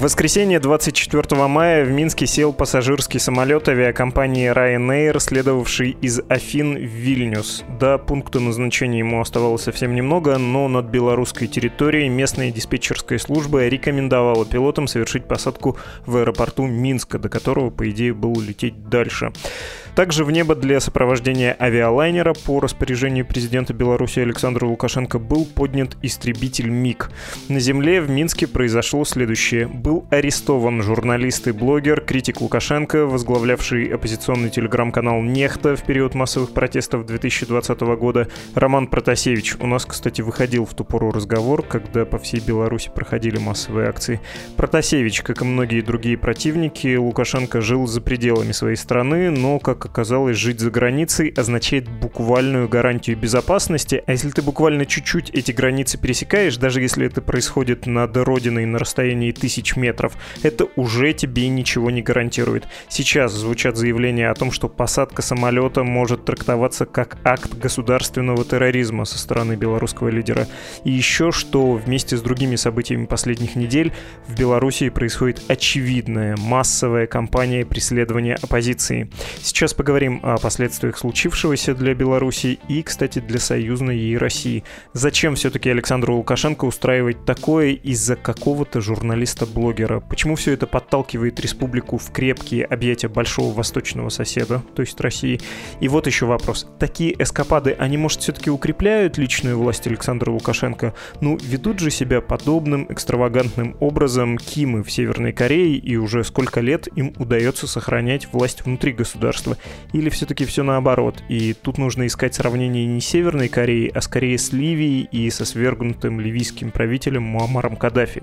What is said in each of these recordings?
В воскресенье 24 мая в Минске сел пассажирский самолет авиакомпании Ryanair, следовавший из Афин в Вильнюс. До пункта назначения ему оставалось совсем немного, но над белорусской территорией местная диспетчерская служба рекомендовала пилотам совершить посадку в аэропорту Минска, до которого, по идее, было лететь дальше. Также в небо для сопровождения авиалайнера по распоряжению президента Беларуси Александра Лукашенко был поднят истребитель МиГ. На земле в Минске произошло следующее. Был арестован журналист и блогер, критик Лукашенко, возглавлявший оппозиционный телеграм-канал «Нехта» в период массовых протестов 2020 года, Роман Протасевич. У нас, кстати, выходил в ту пору разговор, когда по всей Беларуси проходили массовые акции. Протасевич, как и многие другие противники, Лукашенко жил за пределами своей страны, но, как как оказалось, жить за границей означает буквальную гарантию безопасности, а если ты буквально чуть-чуть эти границы пересекаешь, даже если это происходит над родиной на расстоянии тысяч метров, это уже тебе ничего не гарантирует. Сейчас звучат заявления о том, что посадка самолета может трактоваться как акт государственного терроризма со стороны белорусского лидера. И еще, что вместе с другими событиями последних недель в Белоруссии происходит очевидная массовая кампания преследования оппозиции. Сейчас Сейчас поговорим о последствиях случившегося для Беларуси и, кстати, для союзной ей России. Зачем все-таки Александру Лукашенко устраивать такое из-за какого-то журналиста-блогера? Почему все это подталкивает республику в крепкие объятия большого восточного соседа, то есть России? И вот еще вопрос. Такие эскапады, они, может, все-таки укрепляют личную власть Александра Лукашенко? Ну, ведут же себя подобным экстравагантным образом Кимы в Северной Корее, и уже сколько лет им удается сохранять власть внутри государства или все-таки все наоборот? И тут нужно искать сравнение не с Северной Кореей, а скорее с Ливией и со свергнутым ливийским правителем Муаммаром Каддафи.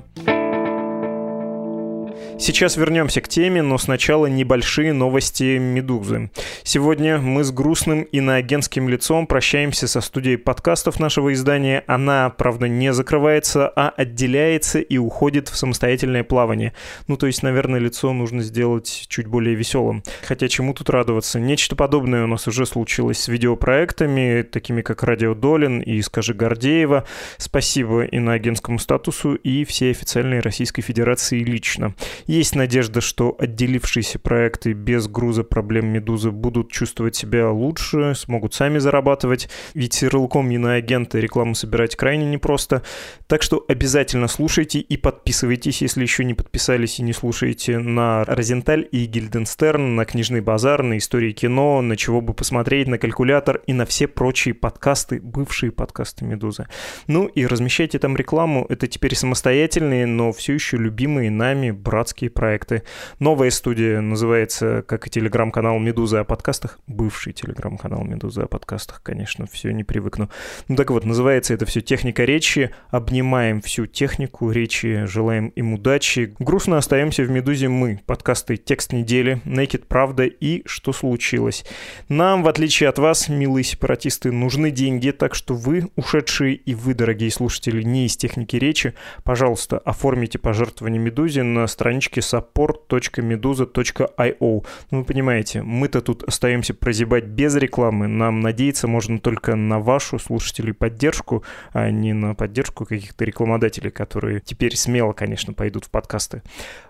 Сейчас вернемся к теме, но сначала небольшие новости «Медузы». Сегодня мы с грустным иноагентским лицом прощаемся со студией подкастов нашего издания. Она, правда, не закрывается, а отделяется и уходит в самостоятельное плавание. Ну, то есть, наверное, лицо нужно сделать чуть более веселым. Хотя чему тут радоваться? Нечто подобное у нас уже случилось с видеопроектами, такими как «Радио Долин» и «Скажи Гордеева». Спасибо иноагентскому статусу и всей официальной Российской Федерации лично. Есть надежда, что отделившиеся проекты без груза проблем «Медузы» будут чувствовать себя лучше, смогут сами зарабатывать, ведь ярлыком иноагента рекламу собирать крайне непросто. Так что обязательно слушайте и подписывайтесь, если еще не подписались и не слушаете, на Розенталь и Гильденстерн, на Книжный базар, на Истории кино, на Чего бы посмотреть, на Калькулятор и на все прочие подкасты, бывшие подкасты «Медузы». Ну и размещайте там рекламу, это теперь самостоятельные, но все еще любимые нами братские авторские проекты. Новая студия называется, как и телеграм-канал «Медуза» о подкастах. Бывший телеграм-канал «Медуза» о подкастах, конечно, все не привыкну. Ну так вот, называется это все «Техника речи». Обнимаем всю технику речи, желаем им удачи. Грустно остаемся в «Медузе» мы. Подкасты «Текст недели», «Naked Правда» и «Что случилось?». Нам, в отличие от вас, милые сепаратисты, нужны деньги, так что вы, ушедшие и вы, дорогие слушатели, не из техники речи, пожалуйста, оформите пожертвование «Медузе» на страничке support.meduza.io. Ну, вы понимаете, мы-то тут остаемся прозябать без рекламы. Нам надеяться можно только на вашу, слушателей, поддержку, а не на поддержку каких-то рекламодателей, которые теперь смело, конечно, пойдут в подкасты.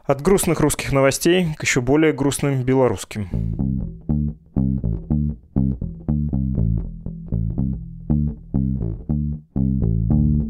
От грустных русских новостей к еще более грустным белорусским.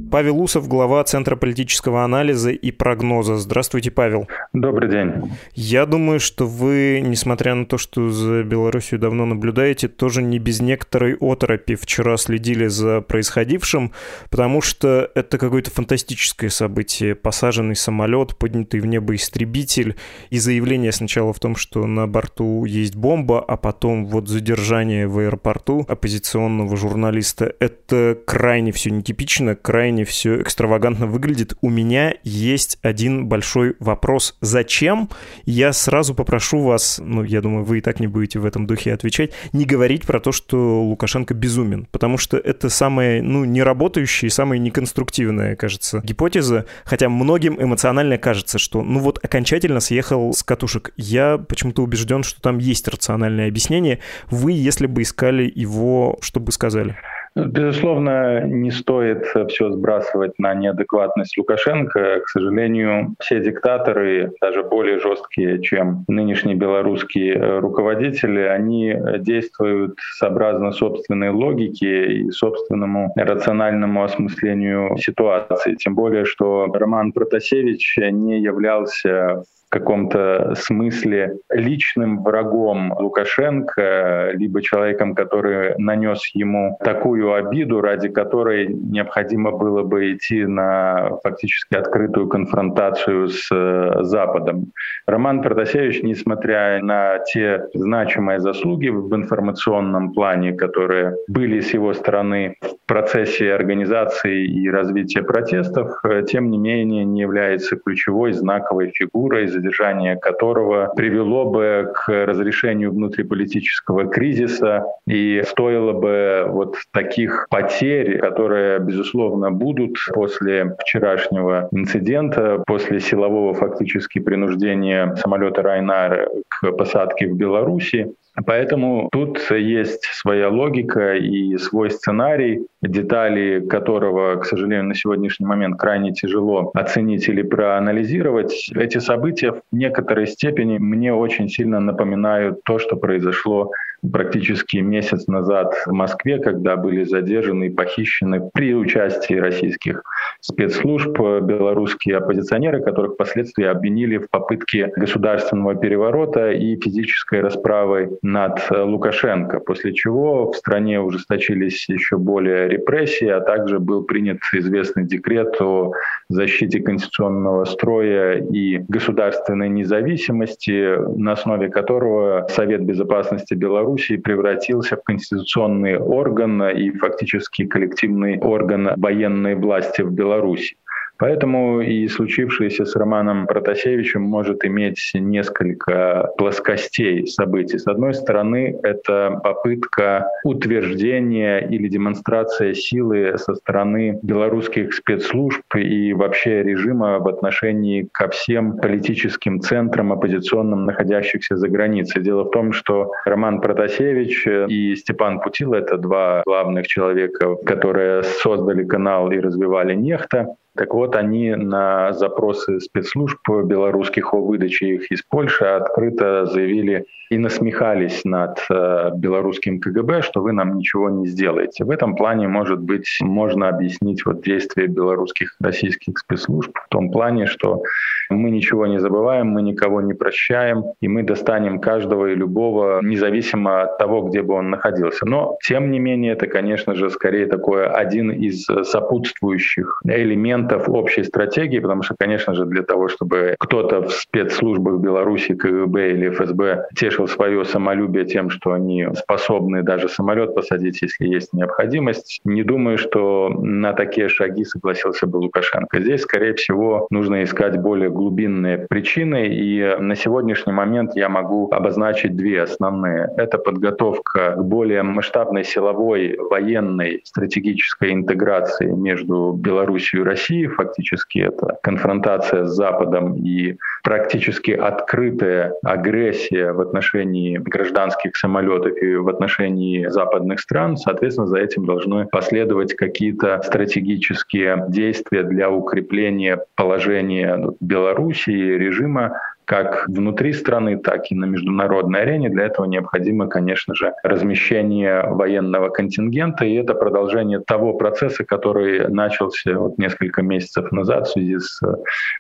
Павел Усов, глава Центра политического анализа и прогноза. Здравствуйте, Павел. Добрый день. Я думаю, что вы, несмотря на то, что за Белоруссию давно наблюдаете, тоже не без некоторой оторопи вчера следили за происходившим, потому что это какое-то фантастическое событие. Посаженный самолет, поднятый в небо истребитель, и заявление сначала в том, что на борту есть бомба, а потом вот задержание в аэропорту оппозиционного журналиста. Это крайне все нетипично, крайне все экстравагантно выглядит. У меня есть один большой вопрос. Зачем? Я сразу попрошу вас, ну, я думаю, вы и так не будете в этом духе отвечать, не говорить про то, что Лукашенко безумен, потому что это самая, ну, неработающая и самая неконструктивная, кажется, гипотеза, хотя многим эмоционально кажется, что, ну, вот окончательно съехал с катушек. Я почему-то убежден, что там есть рациональное объяснение. Вы, если бы искали его, что бы сказали? Безусловно, не стоит все сбрасывать на неадекватность Лукашенко. К сожалению, все диктаторы, даже более жесткие, чем нынешние белорусские руководители, они действуют сообразно собственной логике и собственному рациональному осмыслению ситуации. Тем более, что Роман Протасевич не являлся в каком-то смысле личным врагом Лукашенко, либо человеком, который нанес ему такую обиду, ради которой необходимо было бы идти на фактически открытую конфронтацию с э, Западом. Роман Протасевич, несмотря на те значимые заслуги в информационном плане, которые были с его стороны в процессе организации и развития протестов, э, тем не менее не является ключевой знаковой фигурой, задержание которого привело бы к разрешению внутриполитического кризиса и стоило бы вот таких потерь, которые, безусловно, будут после вчерашнего инцидента, после силового фактически принуждения самолета Райнар к посадке в Беларуси. Поэтому тут есть своя логика и свой сценарий, детали которого, к сожалению, на сегодняшний момент крайне тяжело оценить или проанализировать. Эти события в некоторой степени мне очень сильно напоминают то, что произошло практически месяц назад в Москве, когда были задержаны и похищены при участии российских спецслужб белорусские оппозиционеры, которых впоследствии обвинили в попытке государственного переворота и физической расправы над Лукашенко, после чего в стране ужесточились еще более репрессии, а также был принят известный декрет о защите конституционного строя и государственной независимости, на основе которого Совет безопасности Беларуси превратился в конституционный орган и фактически коллективный орган военной власти в Беларуси. Поэтому и случившееся с Романом Протасевичем может иметь несколько плоскостей событий. С одной стороны, это попытка утверждения или демонстрация силы со стороны белорусских спецслужб и вообще режима в отношении ко всем политическим центрам оппозиционным, находящихся за границей. Дело в том, что Роман Протасевич и Степан Путил — это два главных человека, которые создали канал и развивали «Нехта», так вот, они на запросы спецслужб белорусских о выдаче их из Польши открыто заявили и насмехались над э, белорусским КГБ, что вы нам ничего не сделаете. В этом плане, может быть, можно объяснить вот действия белорусских российских спецслужб в том плане, что мы ничего не забываем, мы никого не прощаем, и мы достанем каждого и любого, независимо от того, где бы он находился. Но, тем не менее, это, конечно же, скорее такое один из сопутствующих элементов общей стратегии, потому что, конечно же, для того, чтобы кто-то в спецслужбах Беларуси, КГБ или ФСБ тешил свое самолюбие тем, что они способны даже самолет посадить, если есть необходимость. Не думаю, что на такие шаги согласился бы Лукашенко. Здесь, скорее всего, нужно искать более глубинные причины, и на сегодняшний момент я могу обозначить две основные. Это подготовка к более масштабной силовой, военной, стратегической интеграции между Беларусью и Россией. Фактически это конфронтация с Западом и практически открытая агрессия в отношении гражданских самолетов и в отношении западных стран, соответственно, за этим должны последовать какие-то стратегические действия для укрепления положения Белоруссии, режима как внутри страны, так и на международной арене. Для этого необходимо, конечно же, размещение военного контингента, и это продолжение того процесса, который начался вот несколько месяцев назад в связи с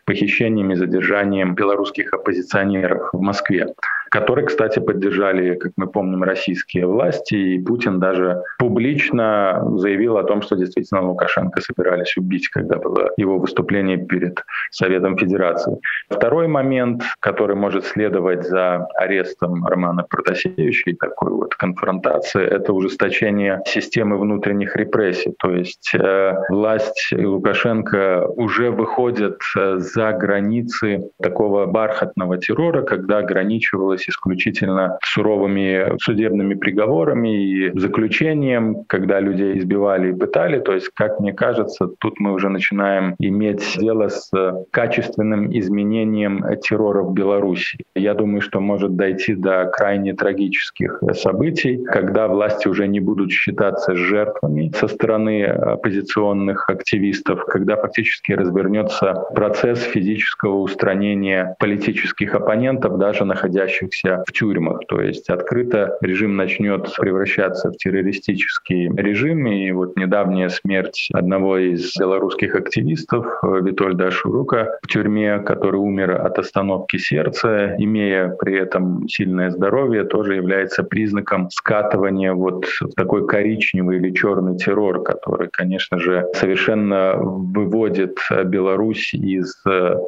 похищениями, задержанием белорусских оппозиционеров в Москве. Который, кстати, поддержали, как мы помним, российские власти, и Путин даже публично заявил о том, что действительно Лукашенко собирались убить, когда было его выступление перед Советом Федерации. Второй момент, который может следовать за арестом Романа Протасевича и такой вот конфронтации, это ужесточение системы внутренних репрессий. То есть э, власть и Лукашенко уже выходят э, за границы такого бархатного террора, когда ограничивалось исключительно суровыми судебными приговорами и заключением, когда людей избивали и пытали. То есть, как мне кажется, тут мы уже начинаем иметь дело с качественным изменением террора в Беларуси. Я думаю, что может дойти до крайне трагических событий, когда власти уже не будут считаться жертвами со стороны оппозиционных активистов, когда фактически развернется процесс физического устранения политических оппонентов, даже находящихся в тюрьмах. То есть открыто режим начнет превращаться в террористический режим. И вот недавняя смерть одного из белорусских активистов, Витольда Шурука, в тюрьме, который умер от остановки сердца, имея при этом сильное здоровье, тоже является признаком скатывания вот в такой коричневый или черный террор, который, конечно же, совершенно выводит Беларусь из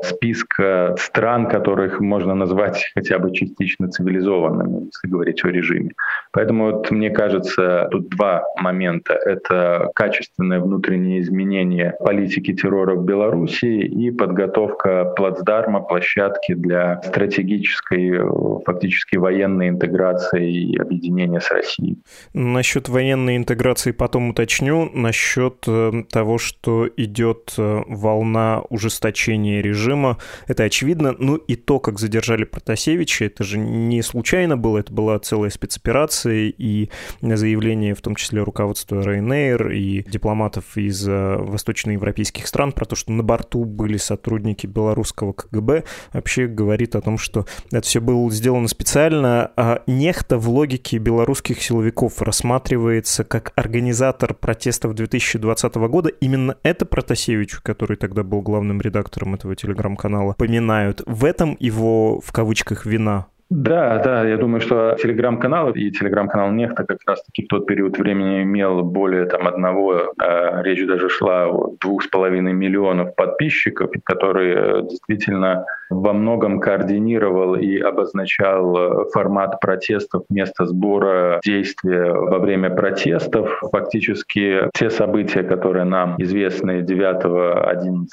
списка стран, которых можно назвать хотя бы частично цивилизованными, если говорить о режиме. Поэтому вот мне кажется, тут два момента. Это качественное внутреннее изменение политики террора в Беларуси и подготовка плацдарма, площадки для стратегической, фактически военной интеграции и объединения с Россией. Насчет военной интеграции потом уточню. Насчет э, того, что идет э, волна ужесточения режима, это очевидно. Ну и то, как задержали Протасевича, это же не случайно было, это была целая спецоперация и заявление, в том числе руководства Ryanair и дипломатов из э, восточноевропейских стран про то, что на борту были сотрудники белорусского КГБ, вообще говорит о том, что это все было сделано специально. А нехта в логике белорусских силовиков рассматривается как организатор протестов 2020 года. Именно это Протасевич, который тогда был главным редактором этого телеграм-канала, поминают. В этом его, в кавычках, вина да, да, я думаю, что телеграм-канал и телеграм-канал Нефта как раз-таки в тот период времени имел более там одного, а речь даже шла о двух с половиной миллионов подписчиков, которые э, действительно во многом координировал и обозначал э, формат протестов, место сбора действия во время протестов. Фактически те события, которые нам известны 9-11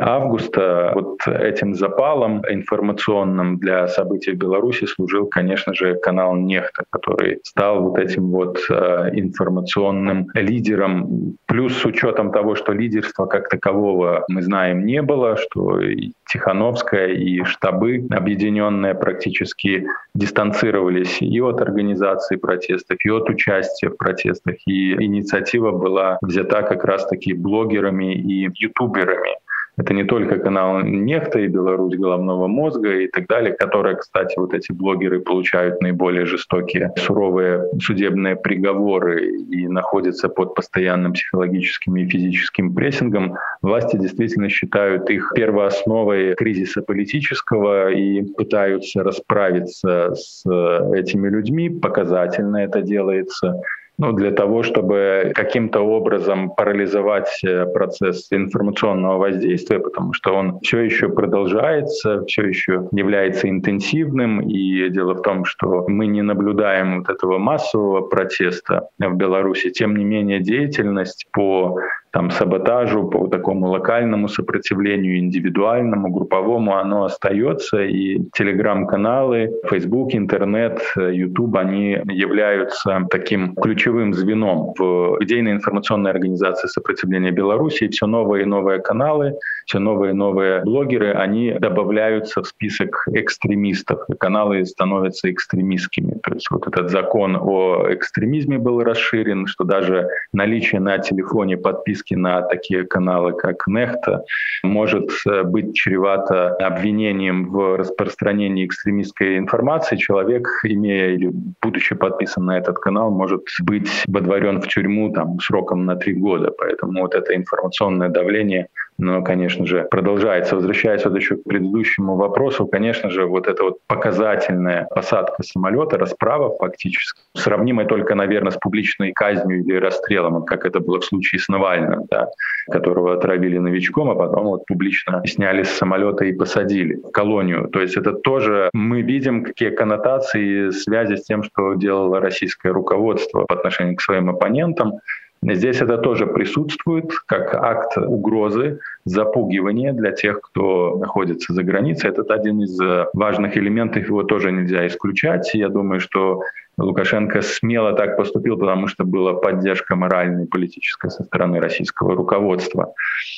августа, вот этим запалом информационным для событий в Беларуси служил, конечно же, канал Нехта, который стал вот этим вот э, информационным лидером. Плюс с учетом того, что лидерства как такового мы знаем не было, что и Тихановская, и штабы объединенные практически дистанцировались и от организации протестов, и от участия в протестах. И инициатива была взята как раз-таки блогерами и ютуберами. Это не только канал «Нефта» и «Беларусь головного мозга» и так далее, которые, кстати, вот эти блогеры получают наиболее жестокие, суровые судебные приговоры и находятся под постоянным психологическим и физическим прессингом. Власти действительно считают их первоосновой кризиса политического и пытаются расправиться с этими людьми. Показательно это делается ну, для того, чтобы каким-то образом парализовать э, процесс информационного воздействия, потому что он все еще продолжается, все еще является интенсивным. И дело в том, что мы не наблюдаем вот этого массового протеста в Беларуси. Тем не менее, деятельность по там, саботажу, по такому локальному сопротивлению, индивидуальному, групповому, оно остается. И телеграм-каналы, Facebook, интернет, YouTube, они являются таким ключевым звеном в идейно-информационной организации сопротивления Беларуси. Все новые и новые каналы, все новые и новые блогеры, они добавляются в список экстремистов. И каналы становятся экстремистскими. То есть вот этот закон о экстремизме был расширен, что даже наличие на телефоне подписки подписки на такие каналы, как Нехта, может э, быть чревато обвинением в распространении экстремистской информации. Человек, имея или будучи подписан на этот канал, может быть водворен в тюрьму там, сроком на три года. Поэтому вот это информационное давление но, конечно же, продолжается. Возвращаясь вот еще к предыдущему вопросу, конечно же, вот эта вот показательная посадка самолета, расправа фактически, сравнимая только, наверное, с публичной казнью или расстрелом, как это было в случае с Навальным, да, которого отравили новичком, а потом вот публично сняли с самолета и посадили в колонию. То есть это тоже мы видим, какие коннотации, связи с тем, что делало российское руководство по отношению к своим оппонентам. Здесь это тоже присутствует как акт угрозы, запугивания для тех, кто находится за границей. Это один из важных элементов, его тоже нельзя исключать. Я думаю, что Лукашенко смело так поступил, потому что была поддержка моральная и политическая со стороны российского руководства.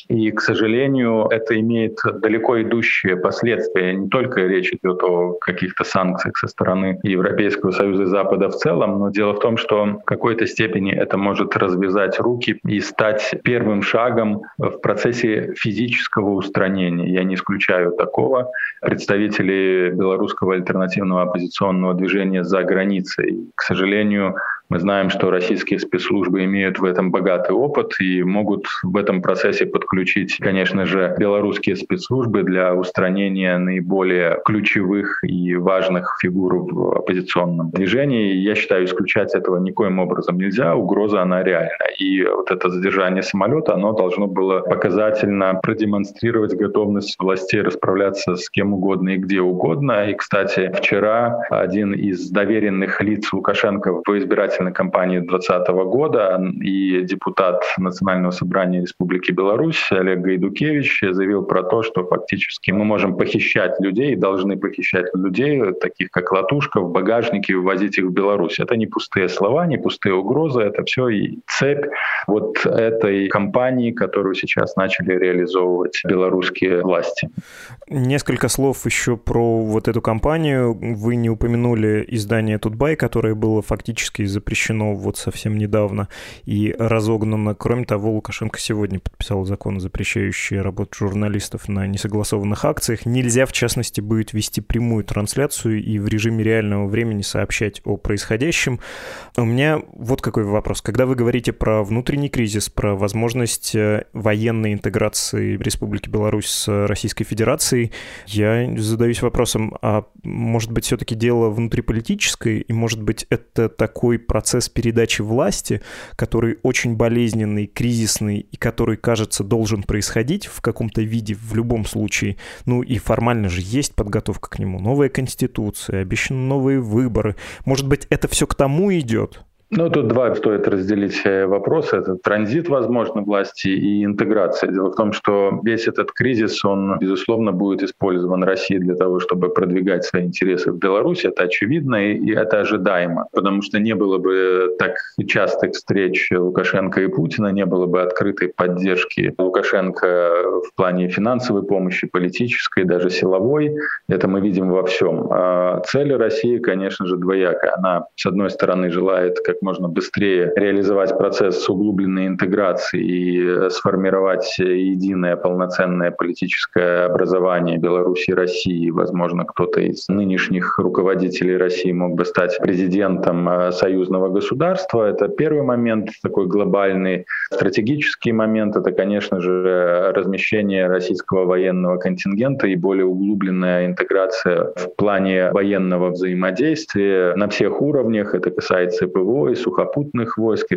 И, к сожалению, это имеет далеко идущие последствия. Не только речь идет о каких-то санкциях со стороны Европейского Союза и Запада в целом, но дело в том, что в какой-то степени это может развязать руки и стать первым шагом в процессе физического устранения. Я не исключаю такого. Представители белорусского альтернативного оппозиционного движения за границей к сожалению, мы знаем, что российские спецслужбы имеют в этом богатый опыт и могут в этом процессе подключить, конечно же, белорусские спецслужбы для устранения наиболее ключевых и важных фигур в оппозиционном движении. Я считаю, исключать этого никоим образом нельзя. Угроза, она реальна. И вот это задержание самолета, оно должно было показательно продемонстрировать готовность властей расправляться с кем угодно и где угодно. И, кстати, вчера один из доверенных лиц Лукашенко в избирательном избирательной кампании 2020 года и депутат Национального собрания Республики Беларусь Олег Гайдукевич заявил про то, что фактически мы можем похищать людей, должны похищать людей, таких как Латушка, в багажнике и их в Беларусь. Это не пустые слова, не пустые угрозы, это все и цепь вот этой кампании, которую сейчас начали реализовывать белорусские власти. Несколько слов еще про вот эту кампанию. Вы не упомянули издание Тутбай, которое было фактически запрещено запрещено вот совсем недавно и разогнано. Кроме того, Лукашенко сегодня подписал закон, запрещающий работу журналистов на несогласованных акциях. Нельзя, в частности, будет вести прямую трансляцию и в режиме реального времени сообщать о происходящем. У меня вот какой вопрос. Когда вы говорите про внутренний кризис, про возможность э, военной интеграции Республики Беларусь с Российской Федерацией, я задаюсь вопросом, а может быть все-таки дело внутриполитическое, и может быть это такой процесс передачи власти, который очень болезненный, кризисный и который, кажется, должен происходить в каком-то виде в любом случае. Ну и формально же есть подготовка к нему. Новая конституция, обещаны новые выборы. Может быть, это все к тому идет? Ну, тут два стоит разделить э, вопросы. Это транзит, возможно, власти и интеграция. Дело в том, что весь этот кризис, он, безусловно, будет использован Россией для того, чтобы продвигать свои интересы в Беларуси. Это очевидно и это ожидаемо, потому что не было бы так частых встреч Лукашенко и Путина, не было бы открытой поддержки Лукашенко в плане финансовой помощи, политической, даже силовой. Это мы видим во всем. А цель России, конечно же, двоякая. Она, с одной стороны, желает как можно быстрее реализовать процесс углубленной интеграции и э, сформировать единое полноценное политическое образование Беларуси и России. Возможно, кто-то из нынешних руководителей России мог бы стать президентом э, союзного государства. Это первый момент, такой глобальный. Стратегический момент — это, конечно же, размещение российского военного контингента и более углубленная интеграция в плане военного взаимодействия на всех уровнях. Это касается ПВО, и сухопутных войск, и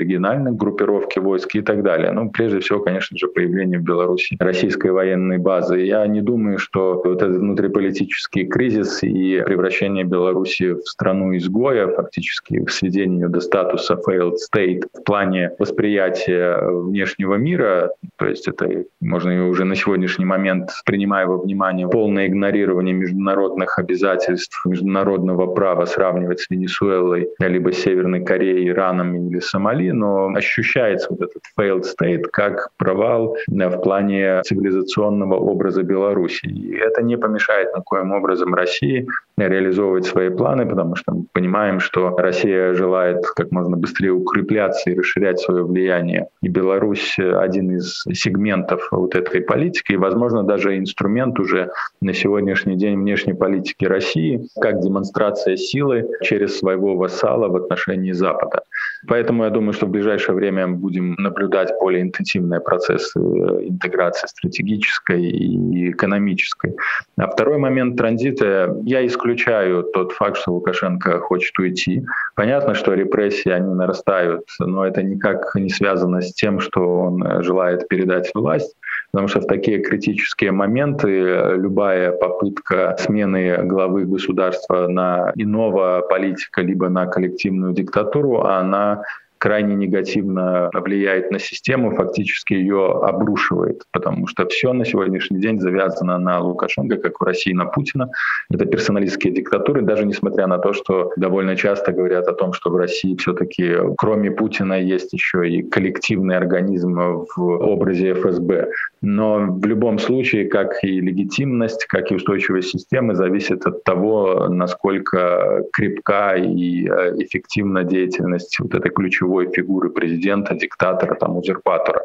группировки войск и так далее. Ну, прежде всего, конечно же, появление в Беларуси российской военной базы. Я не думаю, что вот этот внутриполитический кризис и превращение Беларуси в страну изгоя, фактически в сведение ее до статуса failed state в плане восприятия внешнего мира, то есть это можно уже на сегодняшний момент, принимая во внимание полное игнорирование международных обязательств, международного права сравнивать с Венесуэлой, либо Северной Кореей, Ираном или Сомали, но ощущается вот этот failed state как провал э, в плане цивилизационного образа Беларуси. И это не помешает никоим образом России реализовывать свои планы, потому что мы понимаем, что Россия желает как можно быстрее укрепляться и расширять свое влияние. И Беларусь один из сегментов вот этой политики, и, возможно, даже инструмент уже на сегодняшний день внешней политики России, как демонстрация силы через своего вассала в отношении Запада. Поэтому я думаю, что в ближайшее время будем наблюдать более интенсивные процессы э, интеграции стратегической и экономической. А второй момент транзита. Я исключаю тот факт, что Лукашенко хочет уйти. Понятно, что репрессии, они нарастают, но это никак не связано с тем, что он желает передать власть потому что в такие критические моменты любая попытка смены главы государства на иного политика, либо на коллективную диктатуру, она крайне негативно влияет на систему, фактически ее обрушивает, потому что все на сегодняшний день завязано на Лукашенко, как в России на Путина. Это персоналистские диктатуры, даже несмотря на то, что довольно часто говорят о том, что в России все-таки кроме Путина есть еще и коллективный организм в образе ФСБ. Но в любом случае, как и легитимность, как и устойчивость системы зависит от того, насколько крепка и э, эффективна деятельность вот этой ключевой фигуры президента, диктатора, там, узурпатора.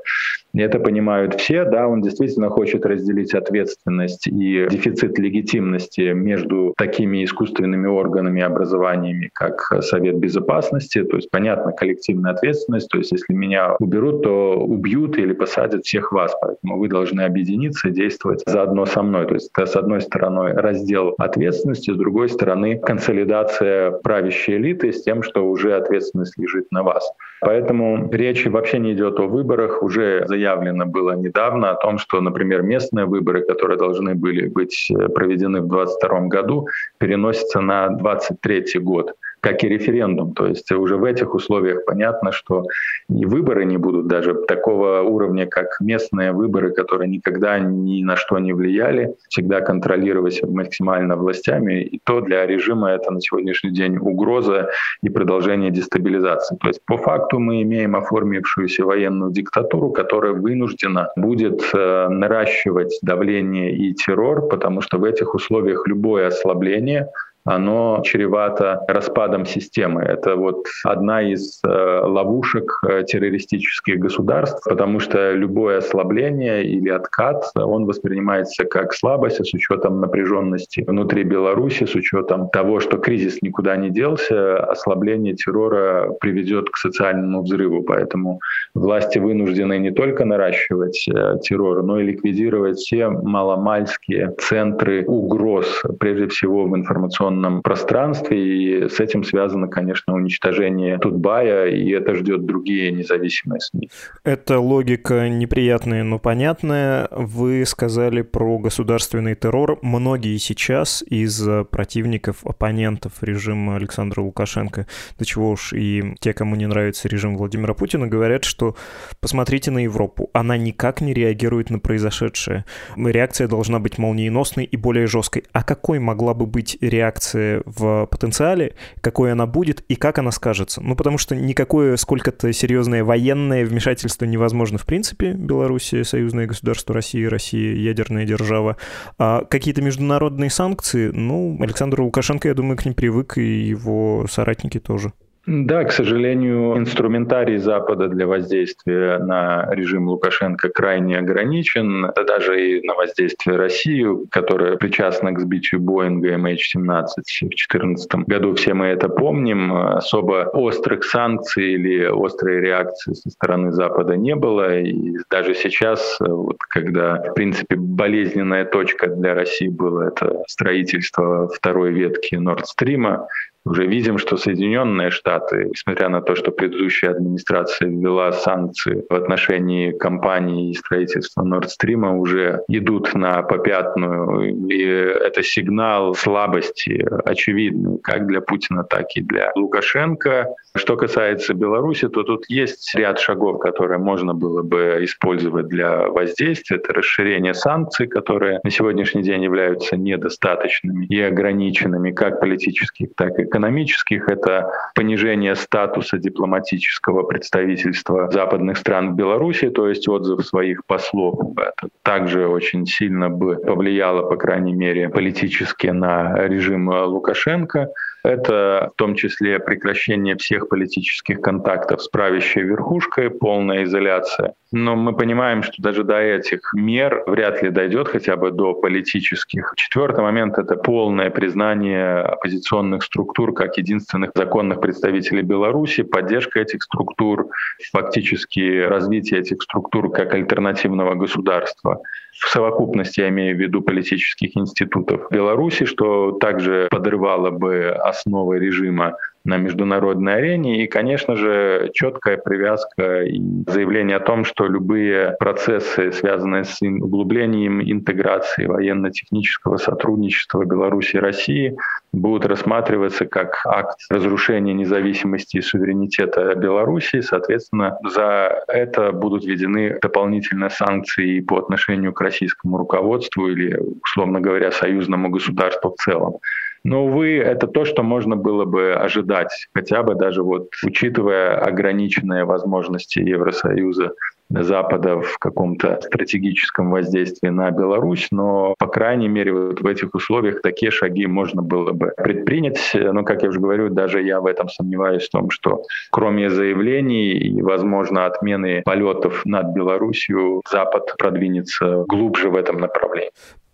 Это понимают все, да, он действительно хочет разделить ответственность и дефицит легитимности между такими искусственными органами и образованиями, как Совет Безопасности, то есть, понятно, коллективная ответственность, то есть, если меня уберут, то убьют или посадят всех вас, поэтому вы должны объединиться и действовать заодно со мной. То есть, это, с одной стороны, раздел ответственности, с другой стороны, консолидация правящей элиты с тем, что уже ответственность лежит на вас. Поэтому речь вообще не идет о выборах. Уже заявлено было недавно о том, что, например, местные выборы, которые должны были быть э, проведены в 2022 году, переносятся на 2023 год как и референдум. То есть уже в этих условиях понятно, что и выборы не будут даже такого уровня, как местные выборы, которые никогда ни на что не влияли, всегда контролировались максимально властями. И то для режима это на сегодняшний день угроза и продолжение дестабилизации. То есть по факту мы имеем оформившуюся военную диктатуру, которая вынуждена будет э, наращивать давление и террор, потому что в этих условиях любое ослабление оно чревато распадом системы. Это вот одна из э, ловушек э, террористических государств, потому что любое ослабление или откат, он воспринимается как слабость с учетом напряженности внутри Беларуси, с учетом того, что кризис никуда не делся, ослабление террора приведет к социальному взрыву. Поэтому власти вынуждены не только наращивать э, террор, но и ликвидировать все маломальские центры угроз, прежде всего в информационном информационном пространстве, и с этим связано, конечно, уничтожение Тутбая, и это ждет другие независимые СМИ. Это логика неприятная, но понятная. Вы сказали про государственный террор. Многие сейчас из противников, оппонентов режима Александра Лукашенко, до чего уж и те, кому не нравится режим Владимира Путина, говорят, что посмотрите на Европу, она никак не реагирует на произошедшее. Реакция должна быть молниеносной и более жесткой. А какой могла бы быть реакция реакции в потенциале, какой она будет и как она скажется. Ну, потому что никакое сколько-то серьезное военное вмешательство невозможно в принципе. Белоруссия, союзное государство России, Россия, ядерная держава. А какие-то международные санкции, ну, Александр Лукашенко, я думаю, к ним привык, и его соратники тоже. Да, к сожалению, инструментарий Запада для воздействия на режим Лукашенко крайне ограничен. Это даже и на воздействие России, которая причастна к сбитию Боинга MH17 в 2014 году. Все мы это помним. Особо острых санкций или острой реакции со стороны Запада не было. И даже сейчас, вот, когда, в принципе, болезненная точка для России была это строительство второй ветки Stream, уже видим, что Соединенные Штаты, несмотря на то, что предыдущая администрация ввела санкции в отношении компании и строительства Nord Stream, уже идут на попятную. И это сигнал слабости очевидный, как для Путина, так и для Лукашенко. Что касается Беларуси, то тут есть ряд шагов, которые можно было бы использовать для воздействия. Это расширение санкций, которые на сегодняшний день являются недостаточными и ограниченными как политических, так и экономических. Это понижение статуса дипломатического представительства западных стран в Беларуси, то есть отзыв своих послов. Это также очень сильно бы повлияло, по крайней мере, политически на режим Лукашенко. Это в том числе прекращение всех политических контактов с правящей верхушкой, полная изоляция. Но мы понимаем, что даже до этих мер вряд ли дойдет хотя бы до политических. Четвертый момент — это полное признание оппозиционных структур как единственных законных представителей Беларуси, поддержка этих структур, фактически развитие этих структур как альтернативного государства в совокупности, я имею в виду политических институтов Беларуси, что также подрывало бы основы режима на международной арене. И, конечно же, четкая привязка и заявление о том, что любые процессы, связанные с углублением интеграции военно-технического сотрудничества Беларуси и России, будут рассматриваться как акт разрушения независимости и суверенитета Беларуси. Соответственно, за это будут введены дополнительные санкции по отношению к российскому руководству или, условно говоря, союзному государству в целом. Но, увы, это то, что можно было бы ожидать, хотя бы даже вот учитывая ограниченные возможности Евросоюза Запада в каком-то стратегическом воздействии на Беларусь, но, по крайней мере, вот в этих условиях такие шаги можно было бы предпринять. Но, как я уже говорю, даже я в этом сомневаюсь в том, что кроме заявлений и, возможно, отмены полетов над Беларусью, Запад продвинется глубже в этом направлении.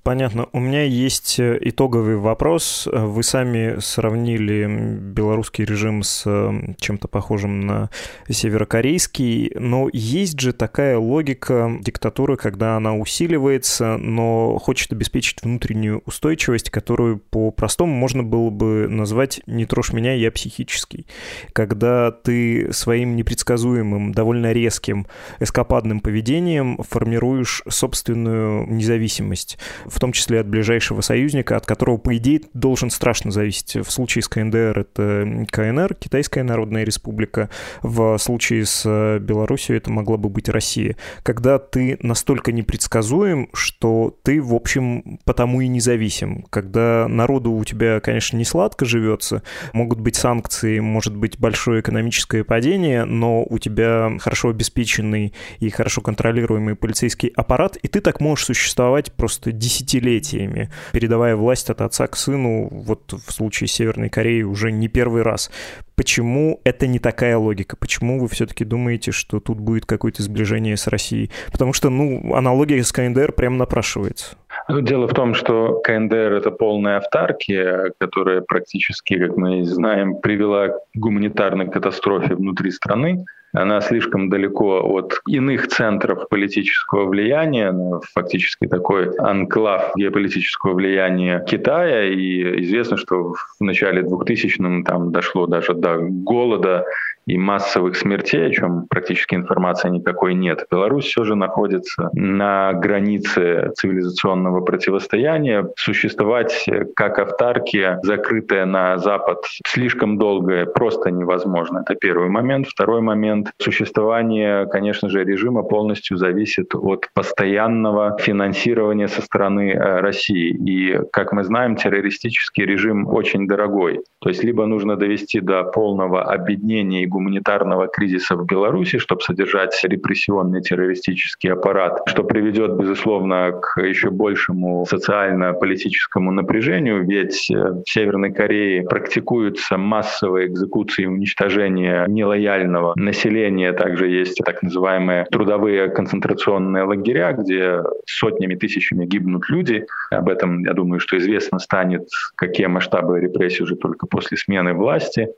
Понятно. У меня есть э, итоговый вопрос. Вы сами сравнили белорусский режим с э, чем-то похожим на северокорейский, но есть же такая логика диктатуры, когда она усиливается, но хочет обеспечить внутреннюю устойчивость, которую по-простому можно было бы назвать «не трожь меня, я психический». Когда ты своим непредсказуемым, довольно резким, эскападным поведением формируешь собственную независимость в том числе от ближайшего союзника, от которого, по идее, должен страшно зависеть. В случае с КНДР это КНР, Китайская Народная Республика. В случае с э, Беларусью это могла бы быть Россия. Когда ты настолько непредсказуем, что ты, в общем, потому и независим. Когда народу у тебя, конечно, не сладко живется, могут быть санкции, может быть большое экономическое падение, но у тебя хорошо обеспеченный и хорошо контролируемый полицейский аппарат, и ты так можешь существовать просто 10 десятилетиями, передавая власть от отца к сыну, вот в случае Северной Кореи уже не первый раз. Почему это не такая логика? Почему вы все-таки думаете, что тут будет какое-то сближение с Россией? Потому что, ну, аналогия с КНДР прямо напрашивается. Ну, дело в том, что КНДР — это полная автаркия, которая практически, как мы знаем, привела к гуманитарной катастрофе внутри страны она слишком далеко от иных центров политического влияния, она фактически такой анклав геополитического влияния Китая, и известно, что в начале 2000-м там дошло даже до голода и массовых смертей, о чем практически информации никакой нет. Беларусь все же находится на границе цивилизационного противостояния. Существовать как автарки, закрытая на Запад, слишком долго просто невозможно. Это первый момент. Второй момент. Существование, конечно же, режима полностью зависит от постоянного финансирования со стороны э, России. И, как мы знаем, террористический режим очень дорогой. То есть либо нужно довести до полного объединения и гуманитарного кризиса в Беларуси, чтобы содержать репрессионный террористический аппарат, что приведет, безусловно, к еще большему социально-политическому напряжению, ведь э, в Северной Корее практикуются массовые экзекуции и уничтожение нелояльного населения. Также есть так называемые трудовые концентрационные лагеря, где сотнями, тысячами гибнут люди. Об этом, я думаю, что известно станет, какие масштабы репрессий уже только после смены власти.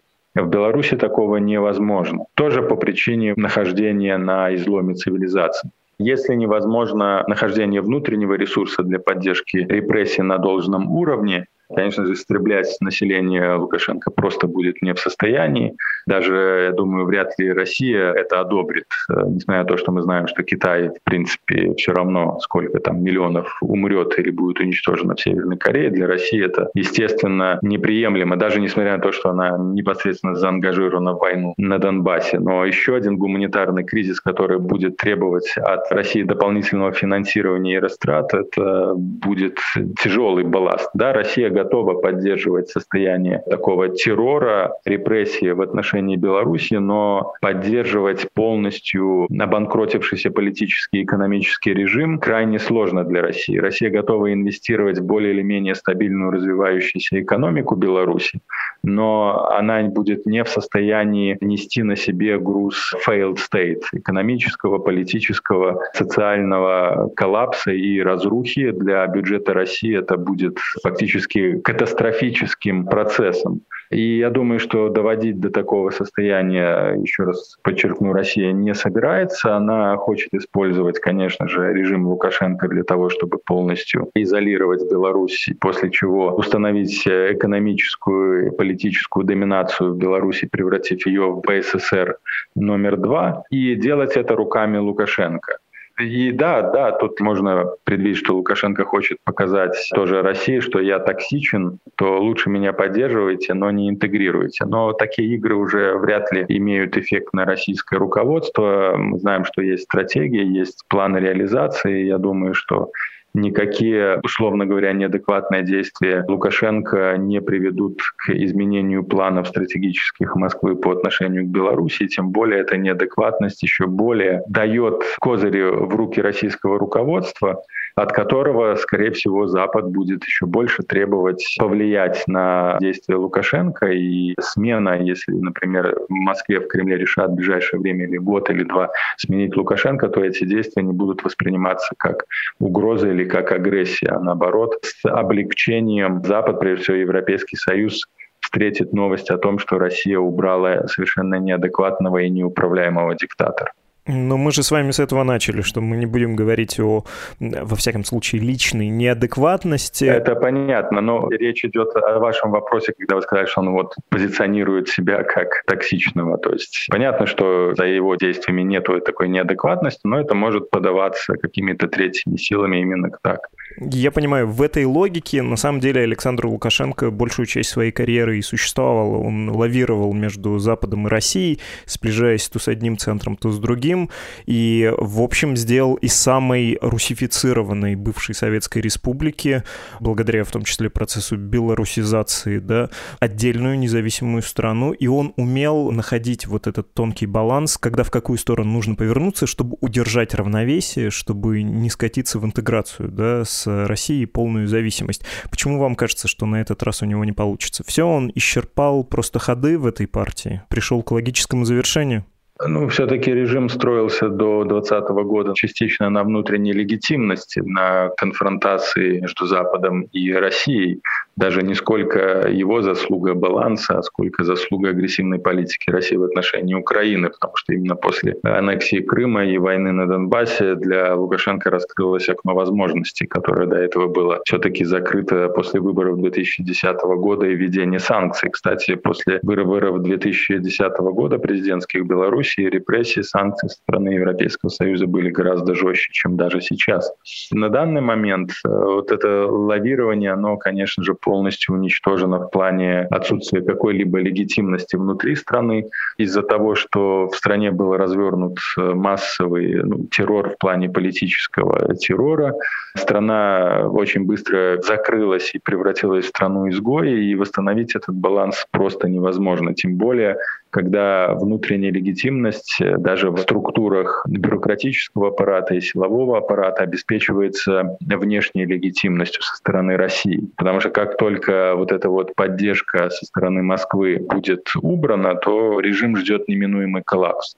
В Беларуси такого невозможно. Тоже по причине нахождения на изломе цивилизации. Если невозможно нахождение внутреннего ресурса для поддержки репрессий на должном уровне, Конечно же, истреблять население Лукашенко просто будет не в состоянии. Даже, я думаю, вряд ли Россия это одобрит, э, несмотря на то, что мы знаем, что Китай, в принципе, все равно сколько там миллионов умрет или будет уничтожено в Северной Корее. Для России это, естественно, неприемлемо, даже несмотря на то, что она непосредственно заангажирована в войну на Донбассе. Но еще один гуманитарный кризис, который будет требовать от России дополнительного финансирования и растрат, это будет тяжелый балласт. Да, Россия готова поддерживать состояние такого террора, репрессии в отношении Беларуси, но поддерживать полностью обанкротившийся политический и экономический режим крайне сложно для России. Россия готова инвестировать в более или менее стабильную развивающуюся экономику Беларуси, но она будет не в состоянии нести на себе груз failed state, экономического, политического, социального коллапса и разрухи. Для бюджета России это будет фактически катастрофическим процессом. И я думаю, что доводить до такого состояния, еще раз подчеркну, Россия не собирается. Она хочет использовать, конечно же, режим Лукашенко для того, чтобы полностью изолировать Беларусь, после чего установить экономическую и политическую доминацию в Беларуси, превратив ее в БССР номер два, и делать это руками Лукашенко. И да, да, тут можно предвидеть, что Лукашенко хочет показать тоже России, что я токсичен, то лучше меня поддерживайте, но не интегрируйте. Но такие игры уже вряд ли имеют эффект на российское руководство. Мы знаем, что есть стратегия, есть планы реализации. Я думаю, что никакие, условно говоря, неадекватные действия Лукашенко не приведут к изменению планов стратегических Москвы по отношению к Беларуси, тем более эта неадекватность еще более дает козыри в руки российского руководства, от которого, скорее всего, Запад будет еще больше требовать повлиять на действия Лукашенко. И смена, если, например, в Москве, в Кремле решат в ближайшее время или год или два сменить Лукашенко, то эти действия не будут восприниматься как угроза или как агрессия, а наоборот, с облегчением Запад, прежде всего Европейский Союз, встретит новость о том, что Россия убрала совершенно неадекватного и неуправляемого диктатора. Но мы же с вами с этого начали, что мы не будем говорить о, во всяком случае, личной неадекватности. Это понятно, но речь идет о вашем вопросе, когда вы сказали, что он вот позиционирует себя как токсичного. То есть понятно, что за его действиями нет такой неадекватности, но это может подаваться какими-то третьими силами именно так. Я понимаю, в этой логике на самом деле Александр Лукашенко большую часть своей карьеры и существовал. Он лавировал между Западом и Россией, сближаясь то с одним центром, то с другим. И, в общем, сделал из самой русифицированной бывшей Советской Республики, благодаря в том числе процессу белорусизации, да, отдельную независимую страну. И он умел находить вот этот тонкий баланс, когда в какую сторону нужно повернуться, чтобы удержать равновесие, чтобы не скатиться в интеграцию да, с России полную зависимость. Почему вам кажется, что на этот раз у него не получится? Все, он исчерпал просто ходы в этой партии, пришел к логическому завершению? Ну, все-таки режим строился до 2020 года частично на внутренней легитимности, на конфронтации между Западом и Россией даже не сколько его заслуга баланса, а сколько заслуга агрессивной политики России в отношении Украины, потому что именно после аннексии Крыма и войны на Донбассе для Лукашенко раскрылось окно возможностей, которое до этого было все-таки закрыто после выборов 2010 года и введения санкций. Кстати, после выборов 2010 года президентских Беларуси репрессии, санкции со стороны Европейского Союза были гораздо жестче, чем даже сейчас. На данный момент э, вот это лавирование, оно, конечно же, полностью уничтожена в плане отсутствия какой-либо легитимности внутри страны из-за того, что в стране был развернут э, массовый ну, террор в плане политического террора. Страна очень быстро закрылась и превратилась в страну изгоя, и восстановить этот баланс просто невозможно. Тем более, когда внутренняя легитимность э, даже в структурах бюрократического аппарата и силового аппарата обеспечивается внешней легитимностью со стороны России. Потому что как только вот эта вот поддержка со стороны Москвы будет убрана, то режим ждет неминуемый коллапс.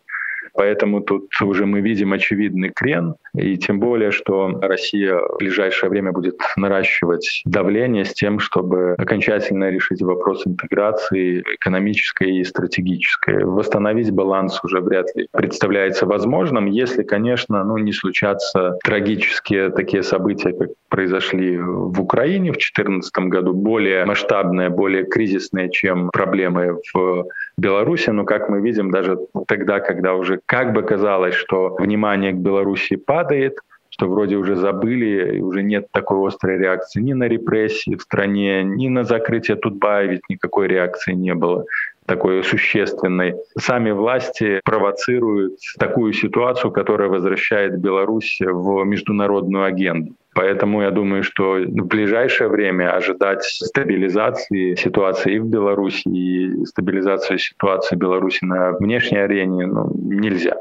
Поэтому тут уже мы видим очевидный крен, и тем более, что Россия в ближайшее время будет наращивать давление с тем, чтобы окончательно решить вопрос интеграции экономической и стратегической. Восстановить баланс уже вряд ли представляется возможным, если, конечно, ну, не случатся трагические такие события, как произошли в Украине в 2014 году, более масштабные, более кризисные, чем проблемы в Беларуси. Но, как мы видим, даже тогда, когда уже как бы казалось, что внимание к Беларуси падает, что вроде уже забыли, и уже нет такой острой реакции ни на репрессии в стране, ни на закрытие Тутбая, ведь никакой реакции не было такой существенной. Сами власти провоцируют такую ситуацию, которая возвращает Беларусь в международную агенду. Поэтому я думаю, что в ближайшее время ожидать стабилизации ситуации и в Беларуси, и стабилизации ситуации Беларуси на внешней арене ну, нельзя.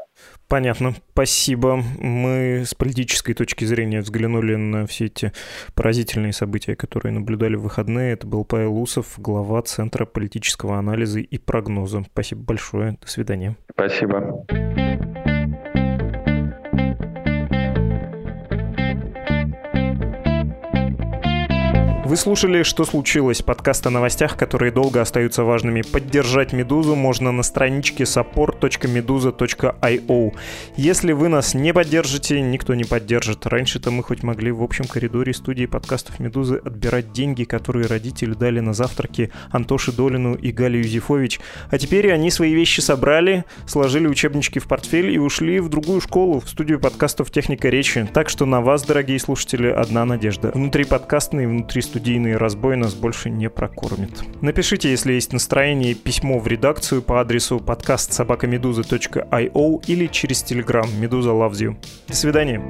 Понятно, спасибо. Мы с политической точки зрения взглянули на все эти поразительные события, которые наблюдали в выходные. Это был Павел Усов, глава Центра политического анализа и прогноза. Спасибо большое. До свидания. Спасибо. Вы слушали «Что случилось?» подкаст о новостях, которые долго остаются важными. Поддержать «Медузу» можно на страничке support.meduza.io. Если вы нас не поддержите, никто не поддержит. Раньше-то мы хоть могли в общем коридоре студии подкастов «Медузы» отбирать деньги, которые родители дали на завтраки Антоше Долину и Гале Юзефович. А теперь они свои вещи собрали, сложили учебнички в портфель и ушли в другую школу, в студию подкастов «Техника речи». Так что на вас, дорогие слушатели, одна надежда. Внутри подкастной, внутри студии студийный разбой нас больше не прокормит. Напишите, если есть настроение, письмо в редакцию по адресу подкаст собакамедуза.io или через телеграм «Медуза you». До свидания.